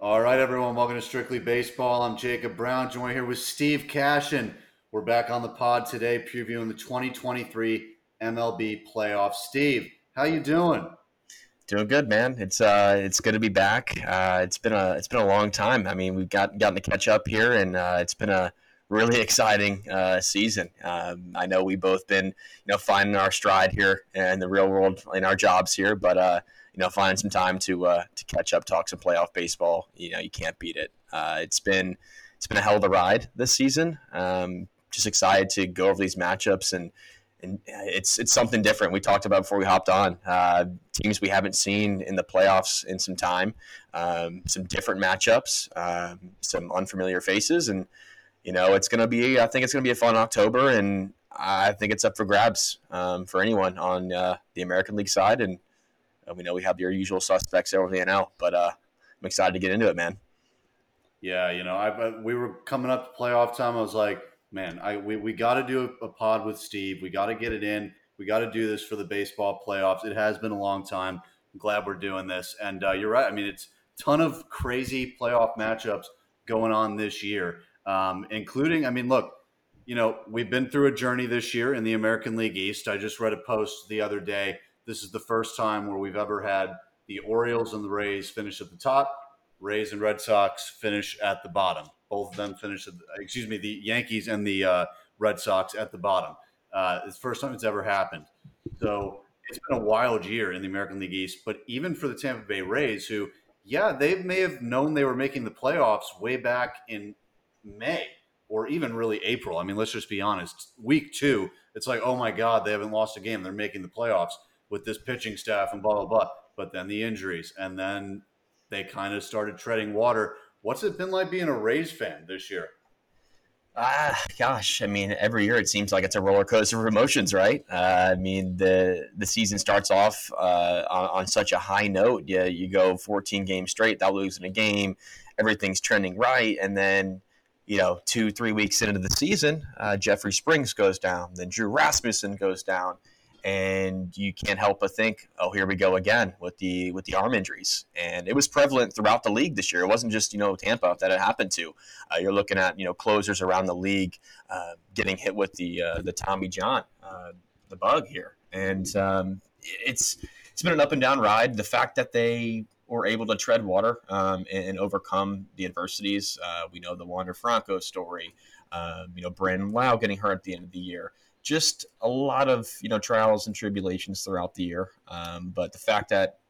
All right, everyone, welcome to Strictly Baseball. I'm Jacob Brown, joined here with Steve Cashin. We're back on the pod today, previewing the 2023 MLB playoffs. Steve, how you doing? Doing good, man. It's uh, it's good to be back. Uh, it's been a it's been a long time. I mean, we've got gotten to catch up here, and uh, it's been a really exciting uh, season. Um, I know we've both been, you know, finding our stride here in the real world in our jobs here, but uh, you know, find some time to uh, to catch up, talk some playoff baseball. You know, you can't beat it. Uh, it's been it's been a hell of a ride this season. Um, just excited to go over these matchups and and it's it's something different. We talked about before we hopped on uh, teams we haven't seen in the playoffs in some time, um, some different matchups, um, some unfamiliar faces, and you know it's going to be. I think it's going to be a fun October, and I think it's up for grabs um, for anyone on uh, the American League side and uh, we know we have your usual suspects over the NL, but uh, I'm excited to get into it, man. Yeah, you know, I we were coming up to playoff time. I was like, man, I we, we got to do a, a, pod with Steve. We got to get it in. We got to do this for the baseball playoffs. It has been a long time. I'm glad we're doing this. And uh, you're right. I mean, it's a ton of crazy playoff matchups going on this year, um, including. I mean, look, you know, we've been through a journey this year in the American League East. I just read a post the other day this is the first time where we've ever had the Orioles and the Rays finish at the top, Rays and Red Sox finish at the bottom. Both of them finish, the, excuse me, the Yankees and the uh, Red Sox at the bottom. Uh, it's the first time it's ever happened. So it's been a wild year in the American League East. But even for the Tampa Bay Rays, who, yeah, they may have known they were making the playoffs way back in May or even really April. I mean, let's just be honest. Week two, it's like, oh my God, they haven't lost a game. They're making the playoffs with this pitching staff and blah blah blah. But then the injuries, and then they kind of started treading water. What's it been like being a Rays fan this year? Ah, gosh, I mean, every year it seems like it's a roller coaster of emotions, right? Uh, I mean, the the season starts off uh, on, on, such a high note. Yeah, you go 14 games straight without losing a game, everything's trending right, and then you know, two three weeks into the season, uh, Jeffrey Springs goes down, then Drew Rasmussen goes down, and you can't help but think, oh, here we go again with the with the arm injuries. And it was prevalent throughout the league this year. It wasn't just you know Tampa that it happened to. Uh, you're looking at you know closers around the league uh, getting hit with the uh, the Tommy John, uh, the bug here, and um, it's it's been an up and down ride. The fact that they were able to tread water um, and, and, overcome the adversities. Uh, we know the Wander Franco story. Um, you know, Brandon Lowe getting hurt at the end of the year just a lot of you know trials and tribulations throughout the year. Um, but the fact that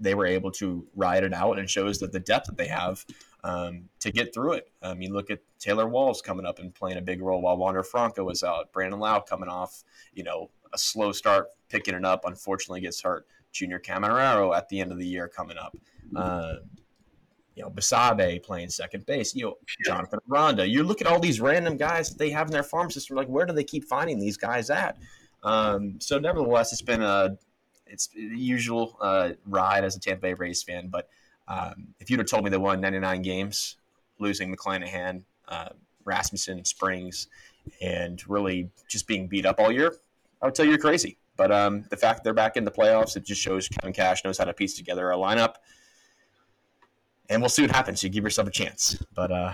they were able to ride it out and shows that the depth that they have um, to get through it. I mean, look at Taylor Walls coming up and playing a big role while Wander Franco was out. Brandon Lowe coming off, you know, a slow start, picking it up. Unfortunately, gets hurt. Junior Caminero at the end of the year coming up. Uh, you know, Basabe playing second base, you know, Jonathan Aranda. You look at all these random guys that they have in their farm system, like where do they keep finding these guys at? Um, so nevertheless, it's been a it's the usual uh, ride as a Tampa Bay Rays fan. But um, if you'd have told me they won 99 games, losing McClanahan, uh, Rasmussen, Springs, and really just being beat up all year, I would tell you you're crazy. But um, the fact they're back in the playoffs, it just shows Kevin Cash knows how to piece together a lineup and we'll see what happens. You give yourself a chance, but uh,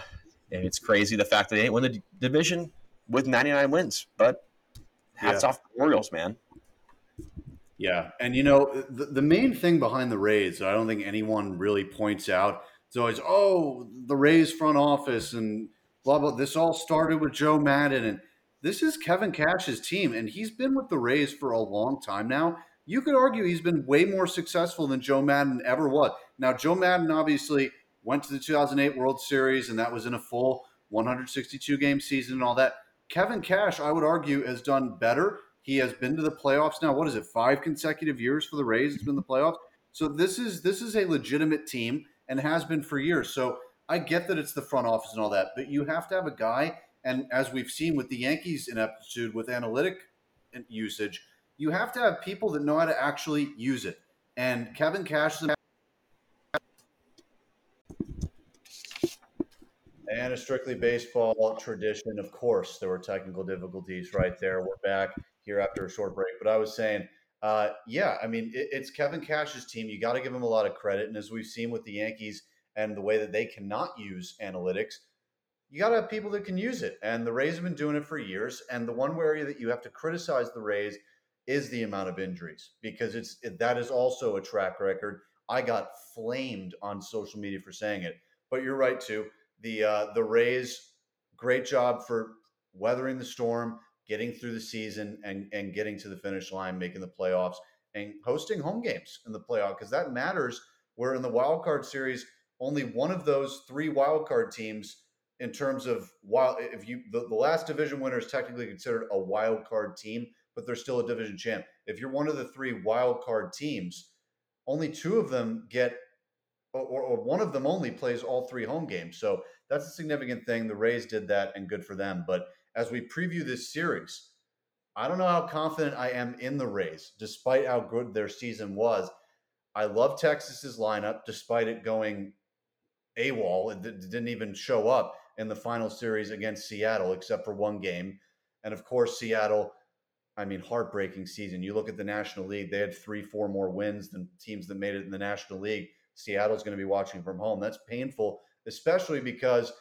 it's crazy the fact that they didn't win the division with 99 wins. But hats yeah. off the Orioles, man. Yeah, and you know the, the main thing behind the Rays, I don't think anyone really points out. It's always oh the Rays front office and blah blah. This all started with Joe Maddon, and this is Kevin Cash's team, and he's been with the Rays for a long time now. You could argue he's been way more successful than Joe Maddon ever was. Now, Joe Maddon obviously went to the 2008 World Series, and that was in a full 162 game season and all that. Kevin Cash, I would argue, has done better. He has been to the playoffs now. What is it? Five consecutive years for the Rays. It's been the playoffs. So this is this is a legitimate team and has been for years. So I get that it's the front office and all that, but you have to have a guy. And as we've seen with the Yankees ineptitude with analytic usage, you have to have people that know how to actually use it. And Kevin Cash and a strictly baseball tradition. Of course, there were technical difficulties right there. We're back here after a short break. But I was saying, uh, yeah, I mean, it, it's Kevin Cash's team. You got to give him a lot of credit. And as we've seen with the Yankees and the way that they cannot use analytics, you got to have people that can use it. And the Rays have been doing it for years. And the one area that you have to criticize the Rays is the amount of injuries because it's that is also a track record. I got flamed on social media for saying it, but you're right too. The uh, the Rays, great job for weathering the storm, getting through the season, and and getting to the finish line, making the playoffs, and hosting home games in the playoff because that matters. Where in the wild card series, only one of those three wild card teams in terms of wild if you the, the last division winner is technically considered a wild card team but they're still a division champ if you're one of the three wild card teams only two of them get or, or one of them only plays all three home games so that's a significant thing the rays did that and good for them but as we preview this series i don't know how confident i am in the rays despite how good their season was i love texas's lineup despite it going AWOL. It didn't even show up in the final series against Seattle, except for one game. And of course, Seattle, I mean, heartbreaking season. You look at the National League, they had three, four more wins than teams that made it in the National League. Seattle's going to be watching from home. That's painful, especially because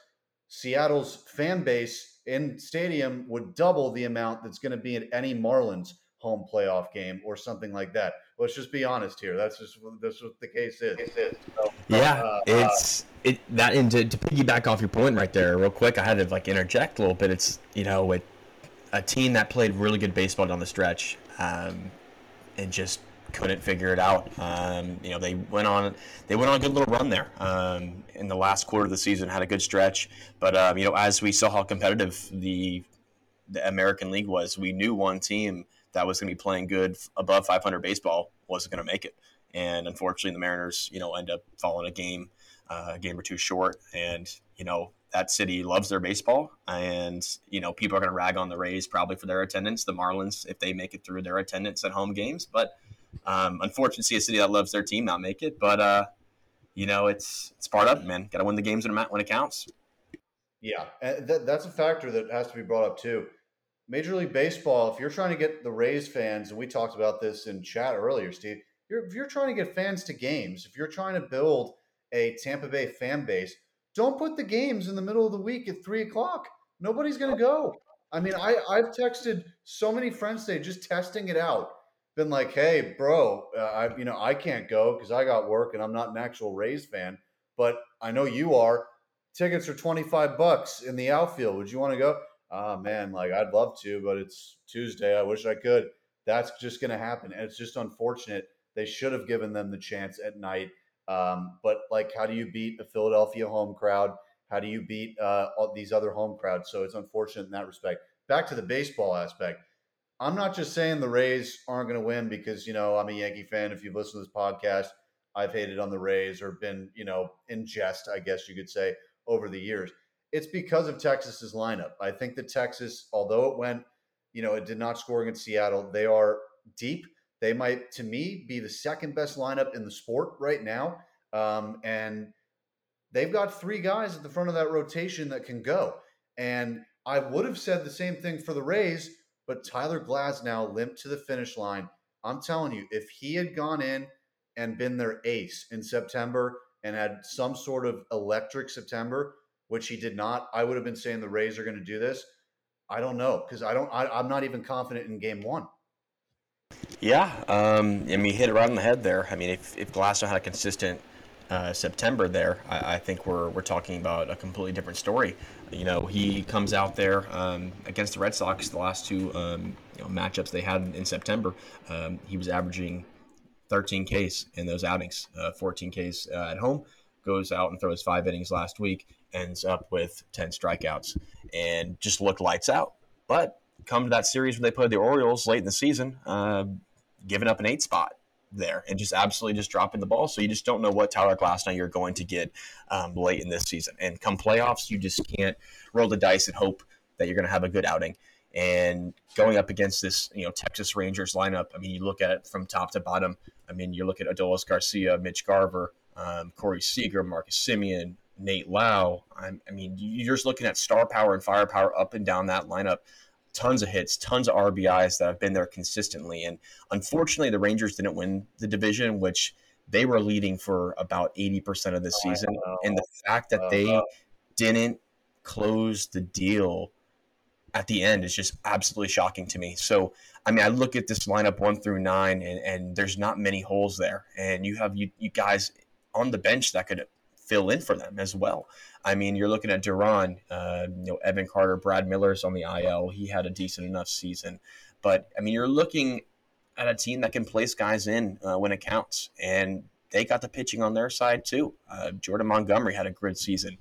Seattle's fan base in stadium would double the amount that's going to be at any Marlins home playoff game or something like that. Let's just be honest here. That's just that's what the case is. So, yeah, uh, it's it that and to, to piggyback off your point right there, real quick. I had to like interject a little bit. It's you know with a team that played really good baseball down the stretch, um, and just couldn't figure it out. Um, you know, they went on they went on a good little run there um, in the last quarter of the season, had a good stretch. But um, you know, as we saw how competitive the the American League was, we knew one team that was going to be playing good above 500 baseball wasn't going to make it. And unfortunately, the Mariners, you know, end up falling a game, uh, a game or two short. And you know, that city loves their baseball, and you know, people are going to rag on the Rays probably for their attendance. The Marlins, if they make it through their attendance at home games, but um, unfortunately, see a city that loves their team not make it. But uh, you know, it's it's part of it, man. Got to win the games when it counts. Yeah, that, that's a factor that has to be brought up too. Major League Baseball, if you're trying to get the Rays fans, and we talked about this in chat earlier, Steve, you're, if you're trying to get fans to games, if you're trying to build a Tampa Bay fan base, don't put the games in the middle of the week at three o'clock. Nobody's going to go. I mean, I, I've texted so many friends today just testing it out. Been like, hey, bro, uh, I you know I can't go because I got work and I'm not an actual Rays fan, but I know you are. Tickets are twenty five bucks in the outfield. Would you want to go? oh man, like I'd love to, but it's Tuesday. I wish I could. That's just going to happen. And it's just unfortunate. They should have given them the chance at night. Um, but like, how do you beat a Philadelphia home crowd? How do you beat uh, these other home crowds? So it's unfortunate in that respect. Back to the baseball aspect. I'm not just saying the Rays aren't going to win because, you know, I'm a Yankee fan. If you've listened to this podcast, I've hated on the Rays or been, you know, in jest, I guess you could say, over the years it's because of Texas's lineup. I think that Texas, although it went, you know, it did not score against Seattle, they are deep. They might, to me, be the second best lineup in the sport right now. Um, and they've got three guys at the front of that rotation that can go. And I would have said the same thing for the Rays, but Tyler Glasnow limped to the finish line. I'm telling you, if he had gone in and been their ace in September and had some sort of electric September, which he did not, I would have been saying the Rays are going to do this. I don't know because I don't. I, am not even confident in Game One. Yeah, um, I mean, hit it right on the head there. I mean, if if Glasnow had a consistent uh, September there, I, I, think we're we're talking about a completely different story. You know, he comes out there um, against the Red Sox. The last two um, you know, matchups they had in September, um, he was averaging 13 Ks in those outings, uh, 14 Ks uh, at home. Goes out and throws five innings last week ends up with 10 strikeouts and just looked lights out. But come to that series where they played the Orioles late in the season, uh, giving up an eight spot there and just absolutely just dropping the ball. So you just don't know what Tyler Glasnow you're going to get um, late in this season. And come playoffs, you just can't roll the dice and hope that you're going to have a good outing. And going up against this, you know, Texas Rangers lineup, I mean, you look at it from top to bottom. I mean, you look at Adolis Garcia, Mitch Garver, um, Corey Seager, Marcus Semien, Nate Lowe. I'm, I mean, you're just looking at star power and firepower up and down that lineup. Tons of hits, tons of RBIs that have been there consistently. And unfortunately, the Rangers didn't win the division, which they were leading for about 80% of the oh, season. And the fact that they uh-huh. didn't close the deal at the end is just absolutely shocking to me. So, I mean, I look at this lineup one through nine, and, and there's not many holes there. And you have you, you guys on the bench that could fill in for them as well. I mean, you're looking at Duran, uh, you know, Evan Carter, Brad Miller's on the IL. He had a decent enough season. But, I mean, you're looking at a team that can place guys in uh, when it counts. And they got the pitching on their side, too. Uh, Jordan Montgomery had a good season.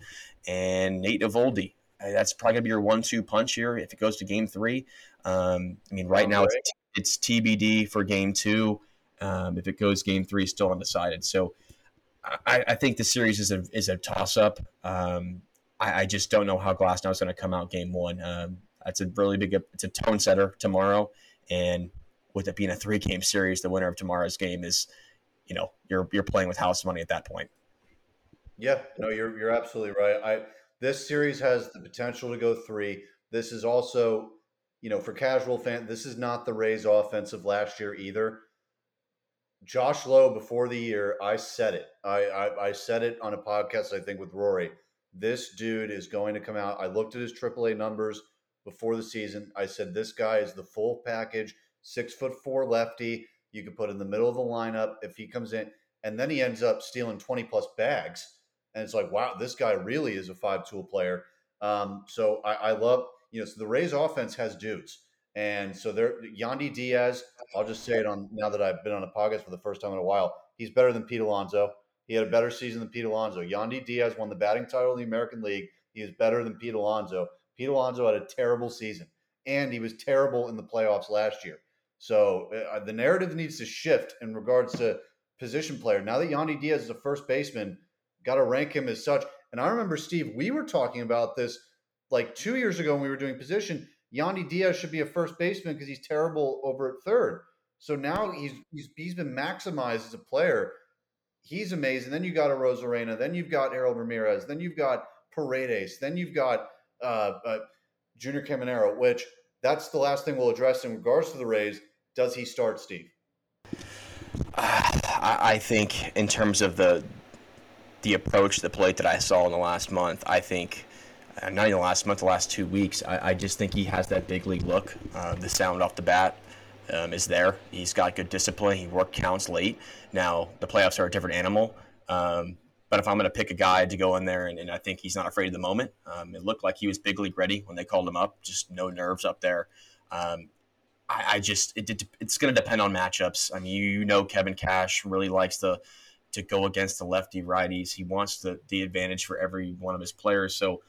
And Nate Eovaldi, uh, that's probably going to be your one-two punch here if it goes to Game Three. Um, I mean, right now it's, it's, TBD for Game Two. Um, if it goes Game Three, still undecided. So I, I think the series is a is a toss-up. Um, I, I, just don't know how Glasnow is going to come out Game One. Um, that's a really big. It's a tone setter tomorrow, and with it being a three-game series, the winner of tomorrow's game is, you know, you're you're playing with house money at that point. Yeah, no, you're you're absolutely right. I this series has the potential to go three. This is also, you know, for casual fan, this is not the Rays offensive last year either. Josh Lowe, before the year, I said it. I, I, I said it on a podcast, I think, with Rory. This dude is going to come out. I looked at his AAA numbers before the season. I said this guy is the full package, six foot four lefty. You could put in the middle of the lineup if he comes in, and then he ends up stealing twenty plus bags and it's like, wow, this guy really is a five tool player. Um, so I, I, love, you know, so the Rays offense has dudes. And so they're Yandy Diaz, I'll just say it on now that I've been on a podcast for the first time in a while. He's better than Pete Alonso. He had a better season than Pete Alonso. Yandy Diaz won the batting title in the American League. He is better than Pete Alonso. Pete Alonso had a terrible season, and he was terrible in the playoffs last year. So uh, the narrative needs to shift in regards to position player. Now that Yandy Diaz is a first baseman, got to rank him as such. And I remember, Steve, we were talking about this like two years ago when we were doing position. Yandy Diaz should be a first baseman because he's terrible over at third. So now he's, he's he's been maximized as a player. He's amazing. Then you got a Arozarena. Then you've got Harold Ramirez. Then you've got Paredes. Then you've got uh, uh, Junior Caminero, which that's the last thing we'll address in regards to the Rays. Does he start, Steve? Uh, I think in terms of the the approach, the plate that I saw in the last month, I think, not even the last month, the last two weeks, I, I just think he has that big league look. Uh, the sound off the bat um, is there. He's got good discipline. He worked counts late. Now, the playoffs are a different animal. Um, but if I'm going to pick a guy to go in there, and, and, I think he's not afraid of the moment, um, it looked like he was big league ready when they called him up, just no nerves up there. Um, I, I, just, it, it's going to depend on matchups. I mean, you know, Kevin Cash really likes the to go against the lefty righties. He wants the, the advantage for every one of his players. So,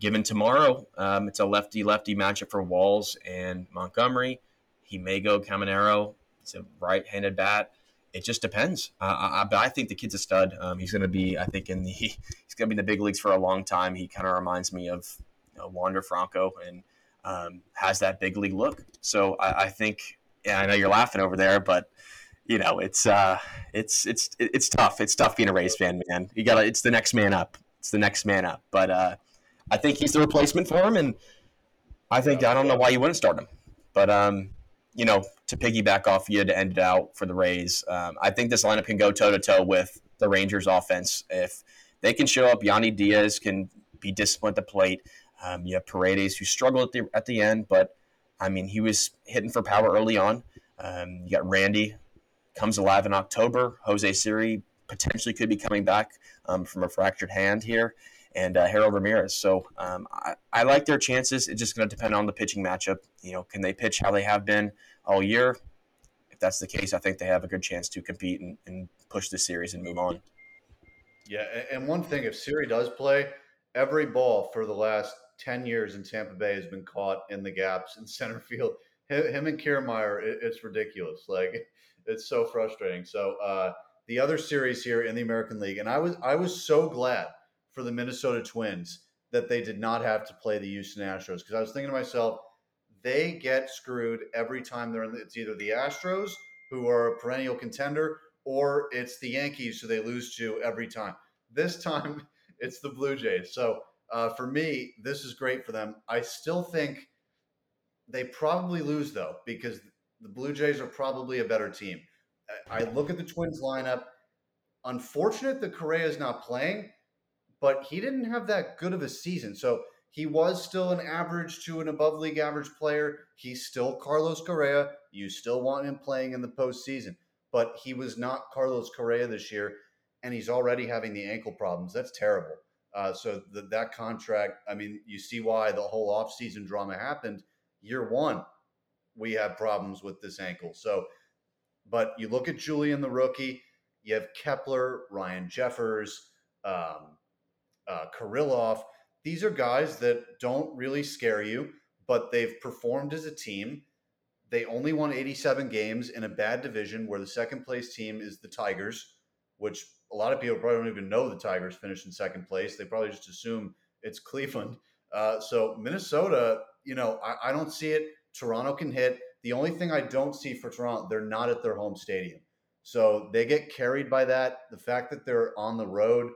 given tomorrow, um, it's a lefty lefty matchup for Walls and Montgomery. He may go Caminero. It's a right handed bat. It just depends. Uh, I, but I think the kid's a stud. Um, he's going to be, I think, in the he's going to be in the big leagues for a long time. He kind of reminds me of you know, Wander Franco and um, has that big league look. So I, I think, yeah, I know you're laughing over there, but you know, it's uh, it's it's it's tough. It's tough being a Rays fan, man. You got to. It's the next man up. It's the next man up. But uh, I think he's the replacement for him, and I think I don't know why you wouldn't start him. But um, you know, to piggyback off you to end it out for the Rays, um, I think this lineup can go toe to toe with the Rangers' offense if they can show up. Yandy Diaz can be disciplined at the plate. Um, you have Paredes who struggled at the at the end, but I mean he was hitting for power early on. Um, you got Randy comes alive in October. Jose Siri potentially could be coming back um, from a fractured hand here, and uh, Harold Ramirez. So um, I, I, like their chances. It's just going to depend on the pitching matchup. You know, can they pitch how they have been all year? If that's the case, I think they have a good chance to compete and, and push the series and move on. Yeah, and one thing, if Siri does play, every ball for the last 10 years in Tampa Bay has been caught in the gaps in center field. Him and Kiermaier, it's ridiculous. Like it's so frustrating. So uh, the other series here in the American League, and I was I was so glad for the Minnesota Twins that they did not have to play the Houston Astros because I was thinking to myself, they get screwed every time they're in. The, it's either the Astros who are a perennial contender, or it's the Yankees who they lose to every time. This time, it's the Blue Jays. So uh, for me, this is great for them. I still think they probably lose though because the Blue Jays are probably a better team. I look at the Twins lineup. unfortunate that Correa is not playing, but he didn't have that good of a season. So he was still an average to an above league average player. He's still Carlos Correa. You still want him playing in the postseason, but he was not Carlos Correa this year, and he's already having the ankle problems. That's terrible. Uh, so the, that contract, I mean, you see why the whole offseason drama happened. Year one, we have problems with this ankle. So, but you look at Julien, the rookie, you have Kepler, Ryan Jeffers, um, uh. These are guys that don't really scare you, but they've performed as a team. They only won 87 games in a bad division where the second place team is the Tigers, which a lot of people probably don't even know the Tigers finished in second place. They probably just assume it's Cleveland. Uh, so Minnesota, you know, I, I don't see it. Toronto can hit. The only thing I don't see for Toronto, they're not at their home stadium. So they get carried by that. The fact that they're on the road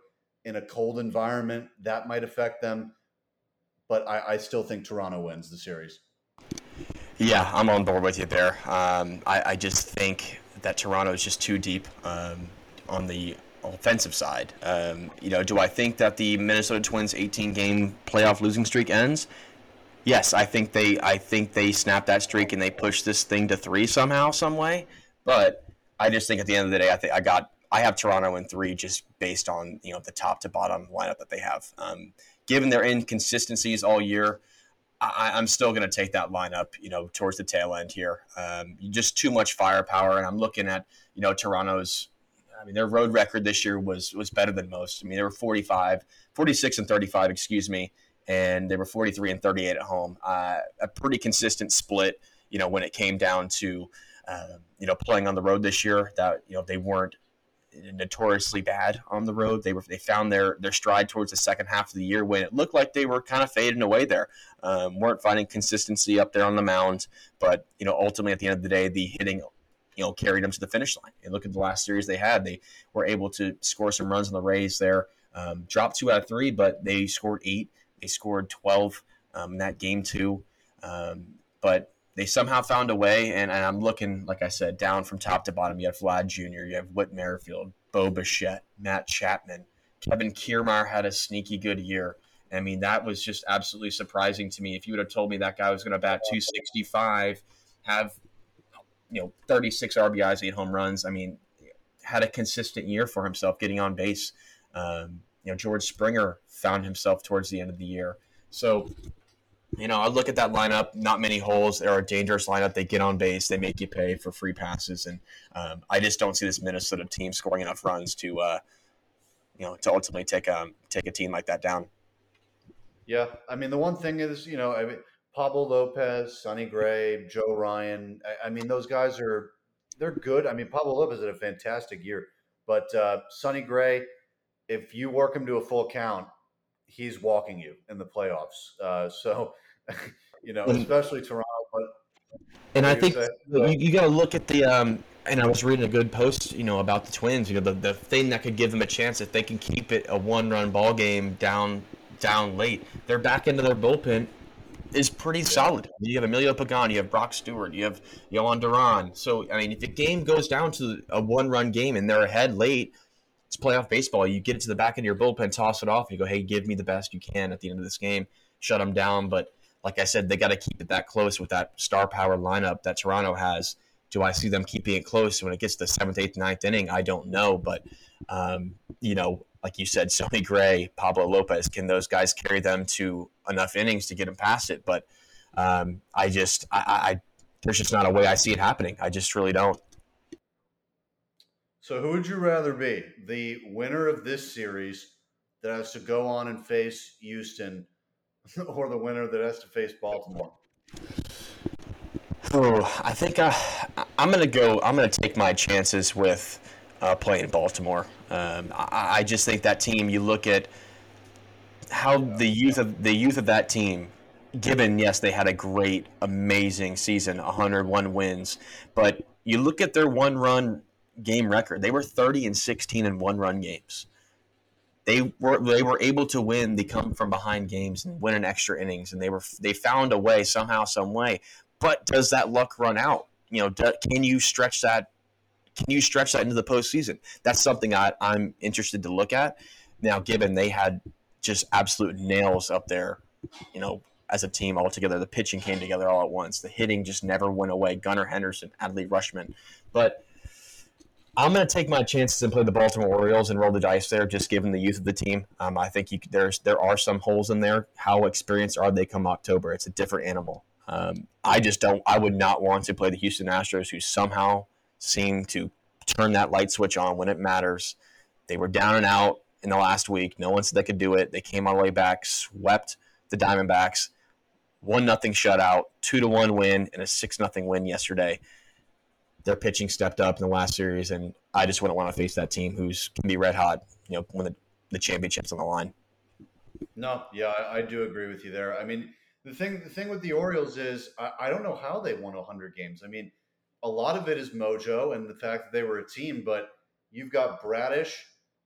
in a cold environment, that might affect them. But I, I still think Toronto wins the series. Yeah, I'm on board with you there. Um, I, I, just think that Toronto is just too deep um, on the offensive side. Um, you know, do I think that the Minnesota Twins 18 game playoff losing streak ends? Yes, I think they I think they snap that streak and they push this thing to three somehow, some way. But I just think at the end of the day, I think I got I have Toronto in three just based on you know the top to bottom lineup that they have. Um, given their inconsistencies all year, I, am still going to take that lineup, you know, towards the tail end here. Um, just too much firepower, and I'm looking at you know Toronto's I mean, their road record this year was was better than most. I mean, they were 45, 46 and 35, excuse me, and they were 43 and 38 at home. Uh, a pretty consistent split, you know, when it came down to, uh, you know, playing on the road this year. That you know they weren't notoriously bad on the road. They were they found their their stride towards the second half of the year when it looked like they were kind of fading away there. Um, weren't finding consistency up there on the mound, but you know ultimately at the end of the day, the hitting you know carried them to the finish line. And look at the last series they had; they were able to score some runs on the Rays there. Um, dropped two out of three, but they scored eight. They scored twelve um, in that game too. Um, but they somehow found a way, and, and, I'm looking, like I said, down from top to bottom. You have Vlad Jr., you have Whit Merrifield, Bo Bichette, Matt Chapman, Kevin Kiermaier had a sneaky good year. I mean, that was just absolutely surprising to me. If you would have told me that guy was going to bat 265, have you know 36 RBIs, eight home runs. I mean, had a consistent year for himself, getting on base. Um, you know, George Springer found himself towards the end of the year. So, you know, I look at that lineup. Not many holes. They're a dangerous lineup. They get on base. They make you pay for free passes, and um, I just don't see this Minnesota team scoring enough runs to, uh, you know, to ultimately take um, take a team like that down. Yeah, I mean, the one thing is, you know, I mean Pablo Lopez, Sonny Gray, Joe Ryan. I, I, mean, those guys are they're good. I mean, Pablo Lopez had a fantastic year, but uh, Sonny Gray, if you work him to a full count, he's walking you in the playoffs. Uh, so, you know, especially Toronto. But and I think you, you got to look at the. Um, and I was reading a good post, you know, about the Twins. You know, the, the thing that could give them a chance if they can keep it a one-run ball game down down late. They're back into their bullpen is pretty solid. You have Emilio Pagan, you have Brock Stewart, you have Jhoan Duran. So, I mean, if the game goes down to a one run game and they're ahead late, it's playoff baseball. You get it to the back end of your bullpen, toss it off, and you go, hey, give me the best you can at the end of this game, shut them down. But like I said, they got to keep it that close with that star power lineup that Toronto has. Do I see them keeping it close when it gets to the seventh, eighth, ninth inning? I don't know. But, um, you know, like you said, Sonny Gray, Pablo Lopez, can those guys carry them to enough innings to get them past it? But um, I just, I, I, there's just not a way I see it happening. I just really don't. So, who would you rather be? The winner of this series that has to go on and face Houston, or the winner that has to face Baltimore? Oh, I think I, I'm going to go. I'm to take my chances with uh, playing Baltimore. Um, I, I, just think that team. You look at how the youth of the youth of that team. Given yes, they had a great, amazing season, 101 wins, but you look at their one-run game record. They were 30 and 16 in one-run games. They were they were able to win the come from behind games and win an extra innings, and they were they found a way somehow, some way. But does that luck run out? You know, do, can you stretch that Can you stretch that into the postseason? That's something I, I'm interested to look at. Now, given they had just absolute nails up there, you know, as a team all together, the pitching came together all at once. The hitting just never went away. Gunnar Henderson, Adley Rutschman, But I'm going to take my chances and play the Baltimore Orioles and roll the dice there, just given the youth of the team. Um, I think you, there's there are some holes in there. How experienced are they come October? It's a different animal. Um, I just don't. I would not want to play the Houston Astros, who somehow seem to turn that light switch on when it matters. They were down and out in the last week. No one said they could do it. They came all the way back, swept the Diamondbacks, one nothing shutout, two to one win, and a six nothing win yesterday their pitching stepped up in the last series, and I just wouldn't want to face that team who's can be red hot. You know, when the, the championship's on the line. No, yeah, I, I, do agree with you there. I mean, the thing the thing with the Orioles is I, I don't know how they won 100 games. I mean, a lot of it is mojo and the fact that they were a team, but you've got Bradish,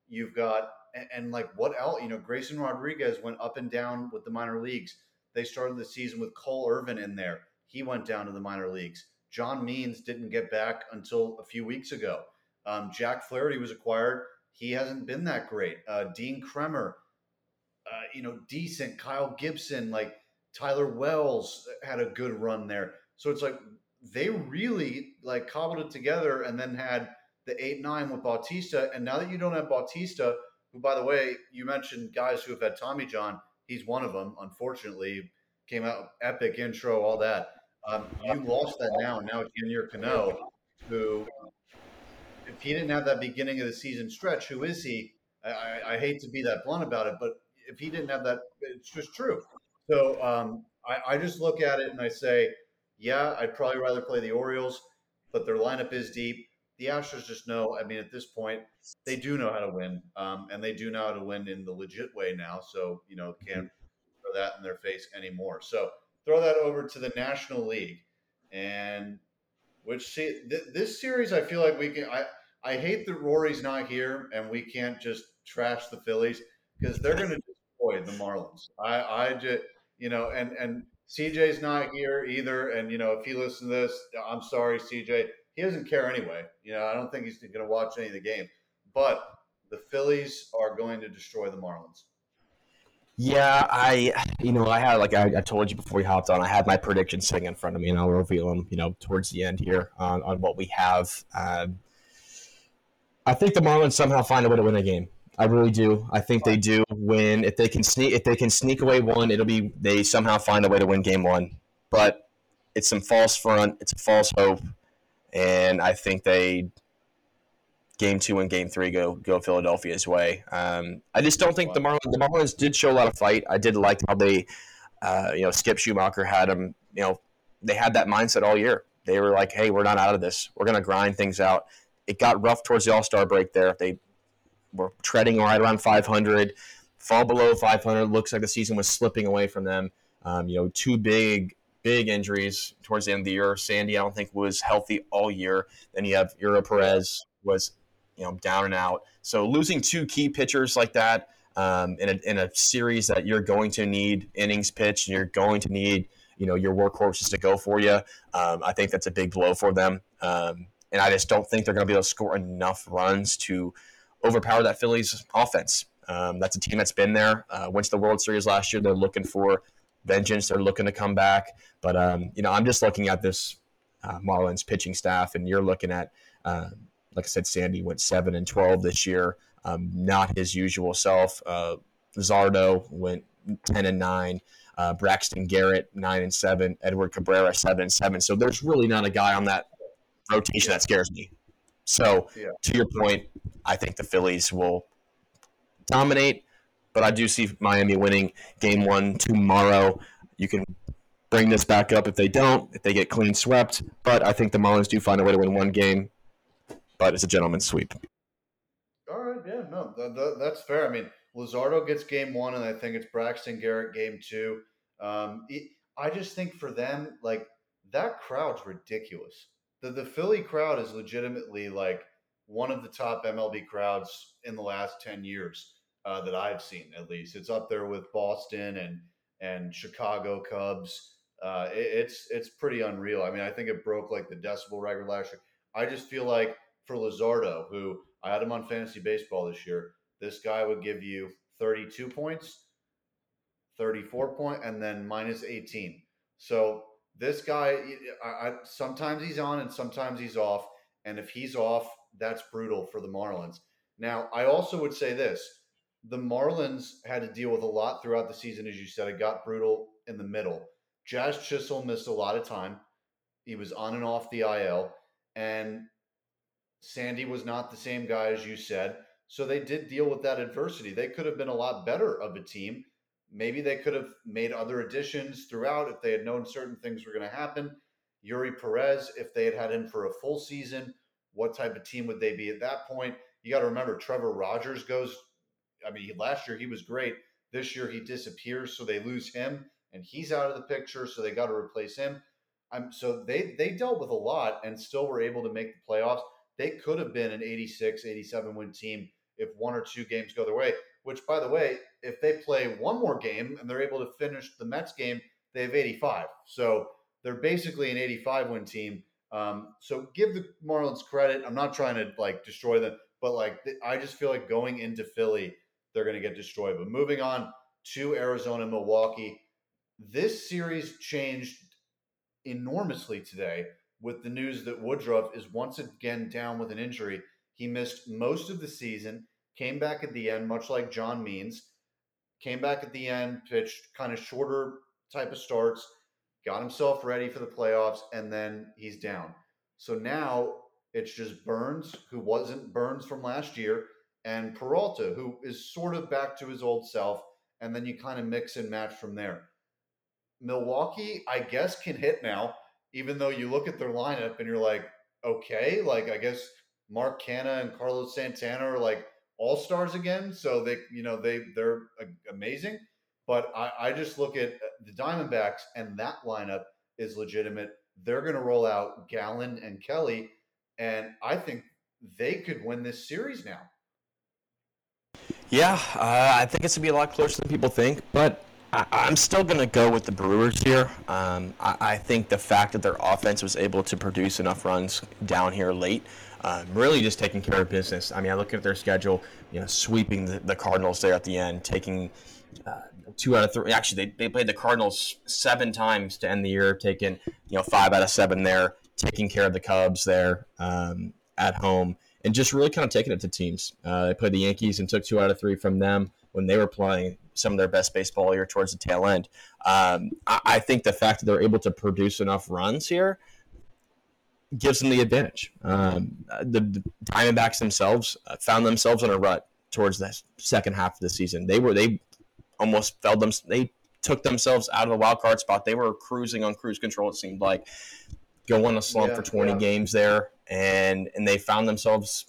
you've got and, and like what else? You know, Grayson Rodriguez went up and down with the minor leagues. They started the season with Cole Irvin in there. He went down to the minor leagues. John Means didn't get back until a few weeks ago. Um, Jack Flaherty was acquired. He hasn't been that great. Uh, Dean Kremer, uh, you know, decent. Kyle Gibson, like Tyler Wells had a good run there. So it's like they really like cobbled it together and then had the eight nine with Bautista. And now that you don't have Bautista, who by the way, you mentioned guys who have had Tommy John. He's one of them. Unfortunately, came out epic intro, all that. Um, you lost that now. Now it's Yennier Cano, who, if he didn't have that beginning of the season stretch, who is he? I, I, I hate to be that blunt about it, but if he didn't have that, it's just true. So um, I, I just look at it and I say, yeah, I'd probably rather play the Orioles, but their lineup is deep. The Astros just know. I mean, at this point, they do know how to win, um, and they do know how to win in the legit way now. So you know, can't throw that in their face anymore. So throw that over to the National League, and which see th- this series, I feel like we can. I I hate that Rory's not here, and we can't just trash the Phillies because they're going to destroy the Marlins. I I just you know, and and CJ's not here either, and you know, if he listens to this, I'm sorry, CJ. He doesn't care anyway. You know, I don't think he's going to watch any of the game, but the Phillies are going to destroy the Marlins. Yeah, I, you know, I had like I, I, told you before we hopped on, I had my predictions sitting in front of me, and I'll reveal them, you know, towards the end here on, on what we have. Um, I think the Marlins somehow find a way to win a game. I really do. I think they do win. If they can sneak, if they can sneak away one, it'll be they somehow find a way to win game one. But it's some false front. It's a false hope, and I think they game two and game three go go Philadelphia's way. Um, I just don't think the Marlins the Marlins did show a lot of fight. I did like how they, uh, you know, Skip Schumaker had them. You know, they had that mindset all year. They were like, "Hey, we're not out of this. We're going to grind things out." It got rough towards the All Star break. There, they were treading right around 500, fall below 500. Looks like the season was slipping away from them. Um, you know, two big big injuries towards the end of the year. Sandy, I don't think was healthy all year. Then you have Eury Perez was you know down and out. So losing two key pitchers like that um, in, a, in a series that you're going to need innings pitched and you're going to need you know your workhorses to go for you. Um, I think that's a big blow for them, um, and I just don't think they're going to be able to score enough runs to overpower that Phillies offense. Um, that's a team that's been there. Uh, went to the World Series last year. They're looking for vengeance. They're looking to come back. But um, you know, I'm just looking at this uh, Marlins pitching staff, and you're looking at uh, like I said, Sandy went seven and twelve this year. Um, not his usual self. Uh, Zardo went ten and nine. Uh, Braxton Garrett nine and seven. Edward Cabrera seven and seven. So there's really not a guy on that rotation that scares me. So yeah. to your point, I think the Phillies will dominate, but I do see Miami winning game one tomorrow. You can bring this back up if they don't, if they get clean swept. But I think the Marlins do find a way to win one game but it's a gentleman's sweep. All right, yeah, no, th- th- that's fair. I mean, Luzardo gets game one, and I think it's Braxton Garrett game two. Um, it, I just think for them, like that crowd's ridiculous. The the Philly crowd is legitimately like one of the top MLB crowds in the last ten years uh, that I've seen. At least it's up there with Boston and and Chicago Cubs. Uh, it, it's it's pretty unreal. I mean, I think it broke like the decibel record last year. I just feel like for Luzardo, who I had him on fantasy baseball this year. This guy would give you 32 points, 34 point, and then minus 18. So this guy, I, I, sometimes he's on and sometimes he's off. And if he's off, that's brutal for the Marlins. Now, I also would say this the Marlins had to deal with a lot throughout the season, as you said. It got brutal in the middle. Jazz Chisholm missed a lot of time. He was on and off the IL. And Sandy was not the same guy as you said. So they did deal with that adversity. They could have been a lot better of a team. Maybe they could have made other additions throughout if they had known certain things were going to happen. Eury Perez, if they had had him for a full season, what type of team would they be at that point? You got to remember, Trevor Rogers goes. I mean, last year he was great. This year he disappears, so they lose him, and he's out of the picture. So they got to replace him. I'm so they they dealt with a lot and still were able to make the playoffs. They could have been an 86, 87 win team if one or two games go their way. Which, by the way, if they play one more game and they're able to finish the Mets game, they have 85. So they're basically an 85 win team. Um, so give the Marlins credit. I'm not trying to like destroy them, but like I just feel like going into Philly, they're going to get destroyed. But moving on to Arizona, Milwaukee, this series changed enormously today with the news that Woodruff is once again down with an injury. He missed most of the season, came back at the end, much like John Means, came back at the end, pitched kind of shorter type of starts, got himself ready for the playoffs, and then he's down. So now it's just Burnes, who wasn't Burnes from last year, and Peralta, who is sort of back to his old self, and then you kind of mix and match from there. Milwaukee, I guess, can hit now, even though you look at their lineup and you're like, okay, like I guess Mark Canha and Carlos Santana are like all stars again. So they, you know, they they're amazing. But I, I just look at uh, the Diamondbacks and that lineup is legitimate. They're going to roll out Gallen and Kelly, and I think they could win this series now. Yeah, uh, I think it's going to be a lot closer than people think, but I, am still going to go with the Brewers here. Um, I, I, think the fact that their offense was able to produce enough runs down here late, um, really just taking care of business. I mean, I look at their schedule, you know, sweeping the, the Cardinals there at the end, taking uh, two out of three. Actually, they, they played the Cardinals seven times to end the year, taking you know five out of seven there, taking care of the Cubs there um, at home, and just really kind of taking it to teams. Uh, they played the Yankees and took two out of three from them when they were playing some of their best baseball here towards the tail end. Um, I, I, think the fact that they're able to produce enough runs here gives them the advantage. Um, the, the, Diamondbacks themselves uh, found themselves in a rut towards the second half of the season. They were they almost fell them they took themselves out of the wild card spot. They were cruising on cruise control. It seemed like going a slump yeah, for 20 yeah. games there, and and they found themselves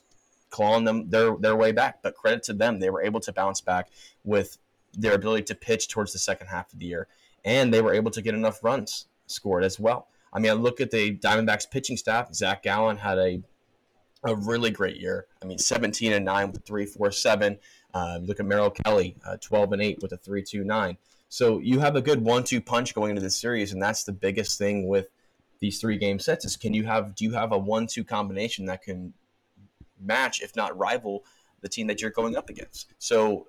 clawing them their their way back. But credit to them, they were able to bounce back with their ability to pitch towards the second half of the year, and they were able to get enough runs scored as well. I mean, I look at the Diamondbacks pitching staff. Zach Gallen had a a really great year. I mean, 17 and 9 with 347. Uh, look at Merrill Kelly, uh, 12 and 8 with a 329. So you have a good one-two punch going into this series, and that's the biggest thing with these three game sets is can you have do you have a one-two combination that can match, if not rival, the team that you're going up against? So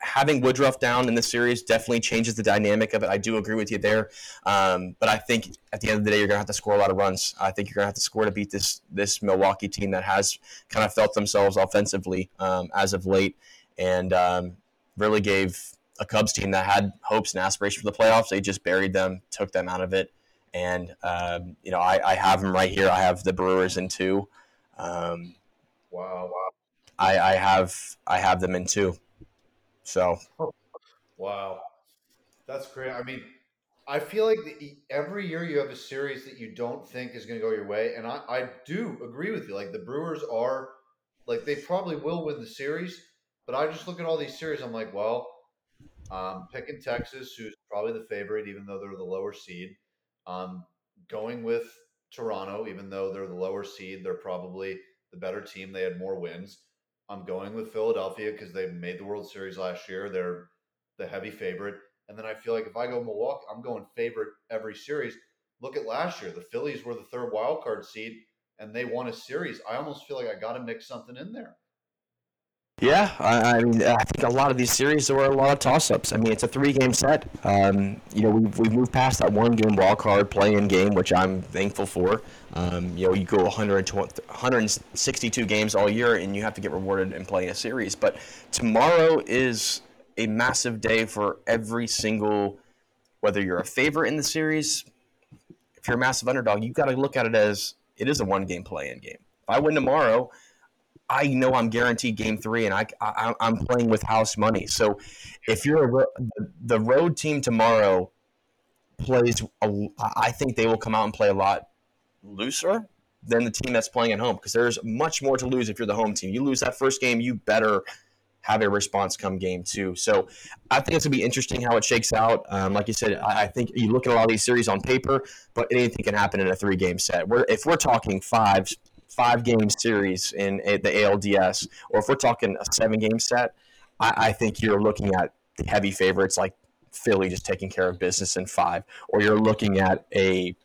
having Woodruff down in the series definitely changes the dynamic of it. I do agree with you there, um, but I think at the end of the day, you're going to have to score a lot of runs. I think you're going to have to score to beat this this Milwaukee team that has kind of felt themselves offensively um, as of late, and um, really gave a Cubs team that had hopes and aspirations for the playoffs. They just buried them, took them out of it, and um, you know I, I, have them right here. I have the Brewers in two. Um, wow, wow. I, I have I have them in two. So, wow, that's great. I mean, I feel like the, every year you have a series that you don't think is going to go your way, and I, I do agree with you. Like the Brewers are, like they probably will win the series, but I just look at all these series. I'm like, well, um, picking Texas, who's probably the favorite, even though they're the lower seed. Um, going with Toronto, even though they're the lower seed, they're probably the better team. They had more wins. I'm going with Philadelphia because they made the World Series last year. They're the heavy favorite. And then I feel like if I go Milwaukee, I'm going favorite every series. Look at last year. The Phillies were the third wild card seed, and they won a series, I almost feel like I got to mix something in there. Yeah, I, I, mean, I think a lot of these series there were a lot of toss-ups. I mean, it's a three-game set. Um, you know, we've, we've moved past that one-game wild card play-in game, which I'm thankful for. Um, you know, you go 162 games all year, and you have to get rewarded in playing a series. But tomorrow is a massive day for every single, whether you're a favorite in the series, if you're a massive underdog, you've got to look at it as it is a one-game play-in game. If I win tomorrow – I know I'm guaranteed game three, and I, I am playing with house money. So if you're a, the road team tomorrow plays, a, I think they will come out and play a lot looser than the team that's playing at home because there's much more to lose if you're the home team. You lose that first game, you better have a response come game two. So I think it's gonna be interesting how it shakes out. Um, like you said, I, I, think you look at a lot of these series on paper, but anything can happen in a three game set. Where if we're talking five, five game series in the ALDS, or if we're talking a seven game set, I, I think you're looking at the heavy favorites like Philly just taking care of business in five, or you're looking at a